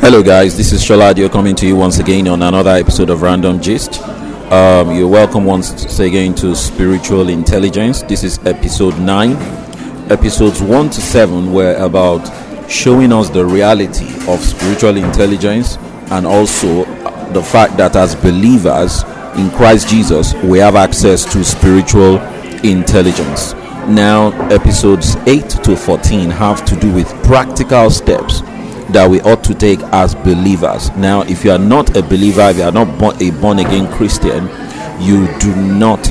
Hello, guys. This is Sholadio coming to you once again on another episode of Random Gist. Um, you're welcome once again to Spiritual Intelligence. This is episode 9. Episodes 1 to 7 were about showing us the reality of spiritual intelligence and also the fact that as believers in Christ Jesus, we have access to spiritual intelligence. Now, episodes 8 to 14 have to do with practical steps that we ought to take as believers. Now, if you are not a believer, if you are not born, a born again Christian, you do not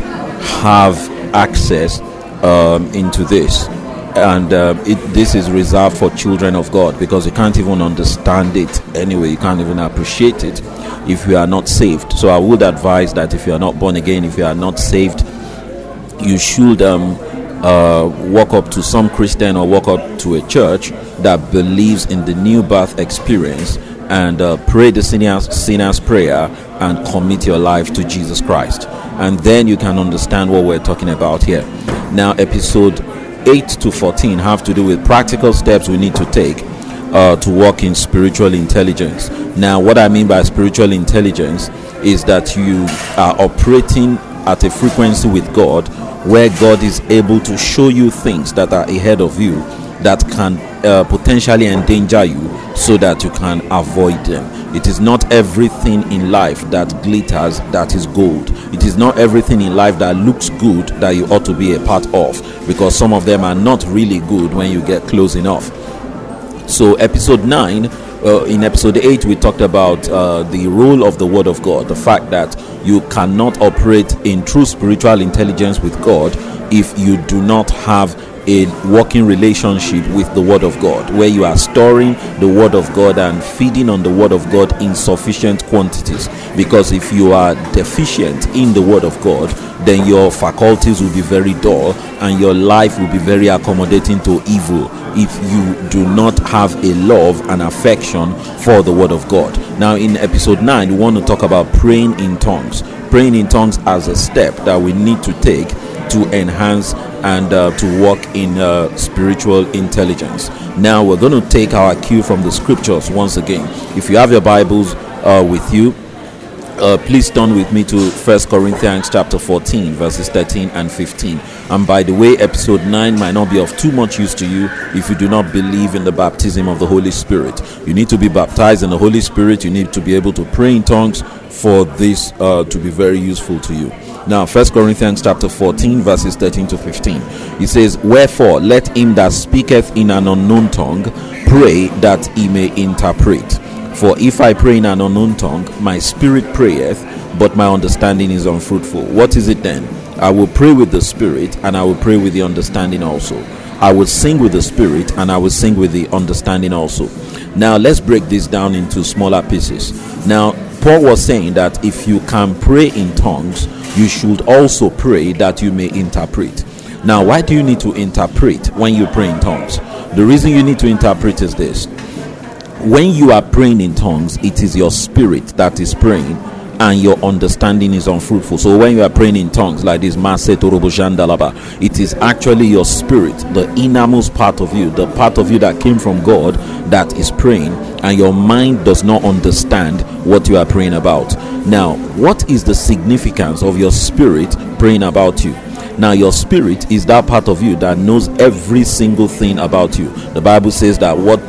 have access um, into this. And uh, it, this is reserved for children of God because you can't even understand it anyway. You can't even appreciate it if you are not saved. So I would advise that if you are not born again, if you are not saved, you should um, uh, walk up to some Christian or walk up to a church that believes in the new birth experience and uh, pray the sinner's, sinner's prayer and commit your life to Jesus Christ. And then you can understand what we're talking about here. Now, episode 8 to 14 have to do with practical steps we need to take uh, to walk in spiritual intelligence. Now, what I mean by spiritual intelligence is that you are operating at a frequency with God where God is able to show you things that are ahead of you that can uh, potentially endanger you so that you can avoid them. It is not everything in life that glitters that is gold. It is not everything in life that looks good that you ought to be a part of because some of them are not really good when you get close enough. So, episode 9 uh, in episode 8 we talked about uh, the role of the word of god the fact that you cannot operate in true spiritual intelligence with god if you do not have a working relationship with the word of god where you are storing the word of god and feeding on the word of god in sufficient quantities because if you are deficient in the word of god then your faculties will be very dull and your life will be very accommodating to evil if you do not have a love and affection for the word of God. Now, in episode 9, we want to talk about praying in tongues. Praying in tongues as a step that we need to take to enhance and uh, to walk in uh, spiritual intelligence. Now, we're going to take our cue from the scriptures once again. If you have your Bibles uh, with you, uh, please turn with me to First Corinthians chapter 14, verses 13 and 15. And by the way, episode 9 might not be of too much use to you if you do not believe in the baptism of the Holy Spirit. You need to be baptized in the Holy Spirit. You need to be able to pray in tongues for this uh, to be very useful to you. Now, First Corinthians chapter 14, verses 13 to 15. It says, Wherefore let him that speaketh in an unknown tongue pray that he may interpret. For if I pray in an unknown tongue, my spirit prayeth, but my understanding is unfruitful. What is it then? I will pray with the spirit, and I will pray with the understanding also. I will sing with the spirit, and I will sing with the understanding also. Now, let's break this down into smaller pieces. Now, Paul was saying that if you can pray in tongues, you should also pray that you may interpret. Now, why do you need to interpret when you pray in tongues? The reason you need to interpret is this when you are praying in tongues, it is your spirit that is praying and your understanding is unfruitful. So when you are praying in tongues like this, it is actually your spirit, the innermost part of you, the part of you that came from God that is praying, and your mind does not understand what you are praying about. Now, what is the significance of your spirit praying about you? Now, your spirit is that part of you that knows every single thing about you. The Bible says that what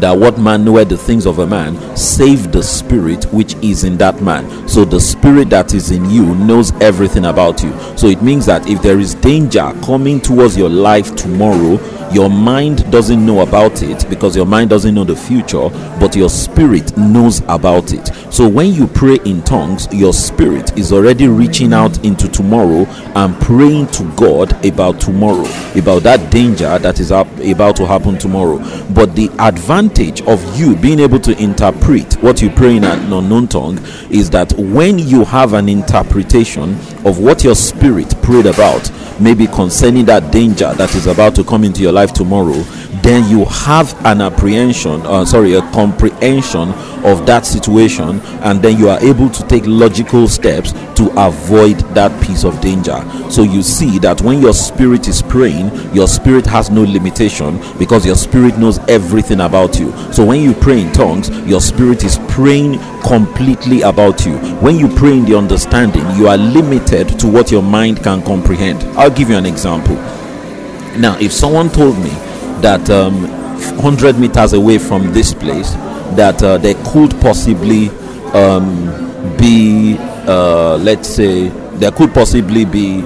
that what man knoweth the things of a man, save the spirit which is in that man. So the spirit that is in you knows everything about you. So it means that if there is danger coming towards your life tomorrow, your mind doesn't know about it because your mind doesn't know the future, but your spirit knows about it. So when you pray in tongues, your spirit is already reaching out into tomorrow and praying to God about tomorrow, about that danger that is about to happen tomorrow. But the advantage of you being able to interpret what you pray in an unknown tongue is that when you have an interpretation of what your spirit prayed about, maybe concerning that danger that is about to come into your life tomorrow, then you have an apprehension, uh, sorry, a comprehension of that situation, and then you are able to take logical steps to avoid that piece of danger. So you see that when your spirit is praying, your spirit has no limitation because your spirit knows everything about you. So when you pray in tongues, your spirit is praying completely about you. When you pray in the understanding, you are limited to what your mind can comprehend. I'll give you an example. Now, if someone told me that um, 100 meters away from this place, that uh, there could possibly um, be, uh, let's say, there could possibly be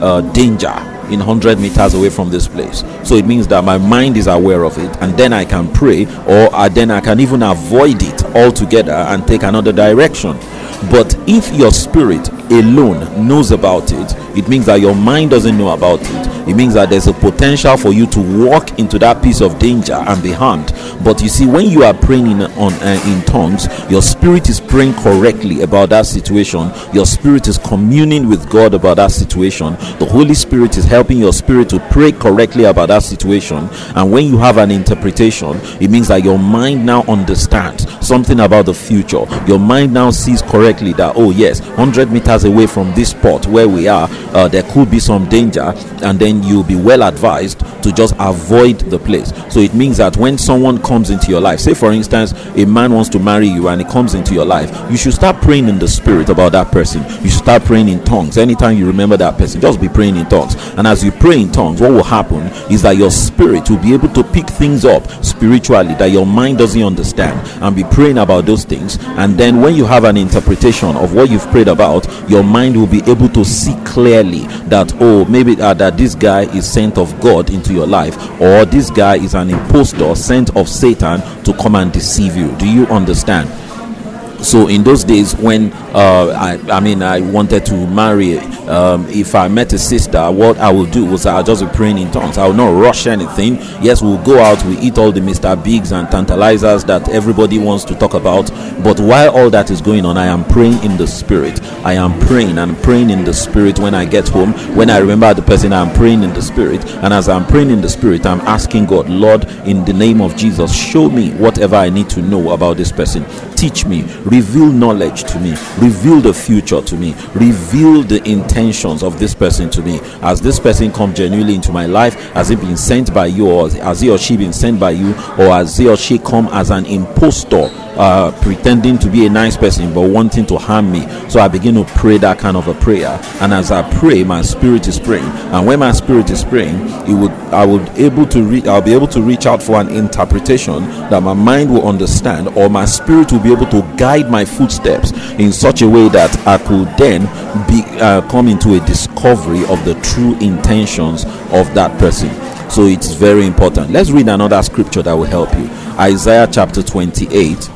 uh, danger in 100 meters away from this place. So it means that my mind is aware of it, and then I can pray, or uh, then I can even avoid it altogether and take another direction. But if your spirit alone knows about it, it means that your mind doesn't know about it. It means that there's a potential for you to walk into that piece of danger and be harmed. But you see, when you are praying in, on uh, in tongues, your spirit is praying correctly about that situation. Your spirit is communing with God about that situation. The Holy Spirit is helping your spirit to pray correctly about that situation. And when you have an interpretation, it means that your mind now understands something about the future. Your mind now sees correctly that oh yes, 100 meters away from this spot where we are, uh, there could be some danger, and then you'll be well advised to just avoid the place. So it means that when someone comes into your life, say for instance, a man wants to marry you and he comes into your life, you should start praying in the spirit about that person. You should start praying in tongues. Anytime you remember that person, just be praying in tongues. And as you pray in tongues, what will happen is that your spirit will be able to pick things up spiritually that your mind doesn't understand and be praying about those things. And then when you have an interpretation of what you've prayed about, your mind will be able to see clearly that, oh, maybe uh, that this guy is sent of God into your life, or this guy is an impostor sent of Satan to come and deceive you. Do you understand? So in those days when uh, I, I mean I wanted to marry um, if I met a sister what I will do was I'll just be praying in tongues. I will not rush anything. Yes we'll go out we eat all the Mr. Biggs and tantalizers that everybody wants to talk about. But while all that is going on I am praying in the spirit. I am praying and praying in the spirit when I get home. When I remember the person I'm praying in the spirit. And as I'm praying in the spirit I'm asking God Lord in the name of Jesus show me whatever I need to know about this person. Teach me reveal knowledge to me reveal the future to me reveal the intentions of this person to me as this person come genuinely into my life has it been sent by you or has he or she been sent by you or has he or she come as an impostor uh, pretending to be a nice person but wanting to harm me. So I begin to pray that kind of a prayer, and as I pray, my spirit is praying. And when my spirit is praying, it would I would able to reach. I'll be able to reach out for an interpretation that my mind will understand, or my spirit will be able to guide my footsteps in such a way that I could then be uh, come into a discovery of the true intentions of that person. So it's very important. Let's read another scripture that will help you. Isaiah chapter 28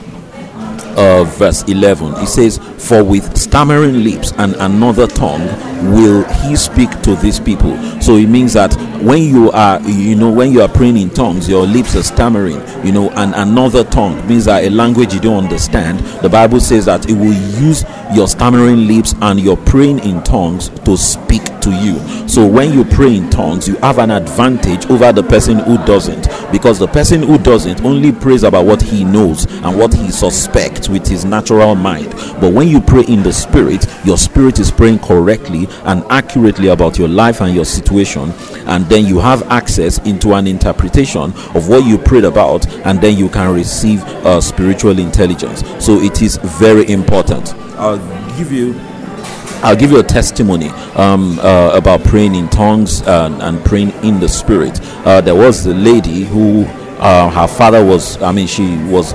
uh, verse 11 it says for with stammering lips and another tongue will he speak to these people so it means that when you are you know when you are praying in tongues your lips are stammering you know and another tongue. Means that a language you don't understand. The bible says that it will use your stammering lips and your praying in tongues to speak to you. So when you pray in tongues you have an advantage over the person who doesn't because the person who doesn't only prays about what he knows and what he suspects with his natural mind. But when you pray in the spirit your spirit is praying correctly and accurately about your life and your situation and then you have access into an interpretation of what you prayed about and then you can receive uh, spiritual intelligence. So it is very important i'll give you I'll give you a testimony um, uh, about praying in tongues and, and praying in the spirit. Uh, there was a lady who uh, her father was, I mean, she was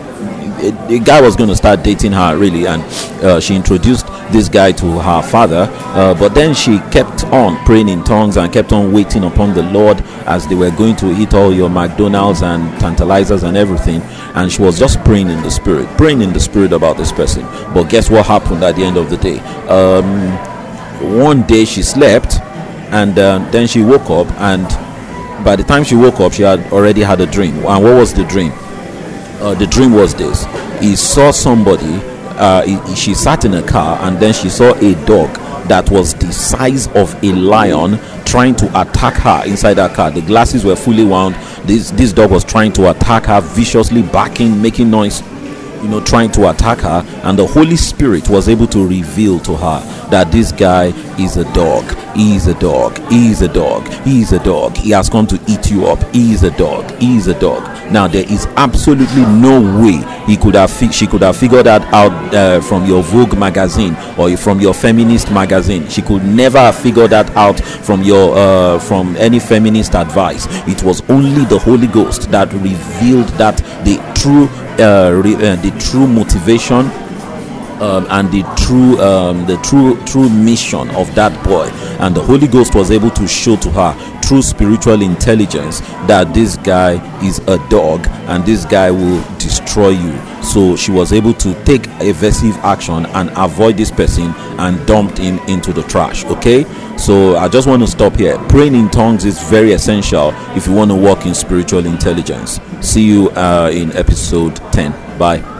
the guy was going to start dating her really and uh, she introduced this guy to her father uh, but then she kept on praying in tongues and kept on waiting upon the lord as they were going to eat all your mcdonald's and tantalizers and everything and she was just praying in the spirit praying in the spirit about this person. But guess what happened at the end of the day? Um, one day she slept and uh, then she woke up and by the time she woke up she had already had a dream. And what was the dream? Uh, the dream was this. He saw somebody uh, she sat in a car and then she saw a dog that was the size of a lion trying to attack her inside her car. The glasses were fully wound. This this dog was trying to attack her viciously barking making noise you know trying to attack her. And the holy spirit was able to reveal to her that this guy is a dog. He's a dog. He's a dog. He's a dog. He has come to eat you up. He's a dog. He's a dog. Now there is absolutely no way he could have fi- she could have figured that out uh, from your vogue magazine or from your feminist magazine. She could never have figured that out from your uh, from any feminist advice. It was only the holy ghost that revealed that the true uh, re- uh, the true motivation um, and the true um, the true true mission of that boy. And the holy ghost was able to show to her through spiritual intelligence that this guy is a dog and this guy will destroy you. So she was able to take evasive action and avoid this person and dumped him into the trash okay? So i just want to stop here. Praying in tongues is very essential if you want to work in spiritual intelligence. See you uh, in episode 10 bye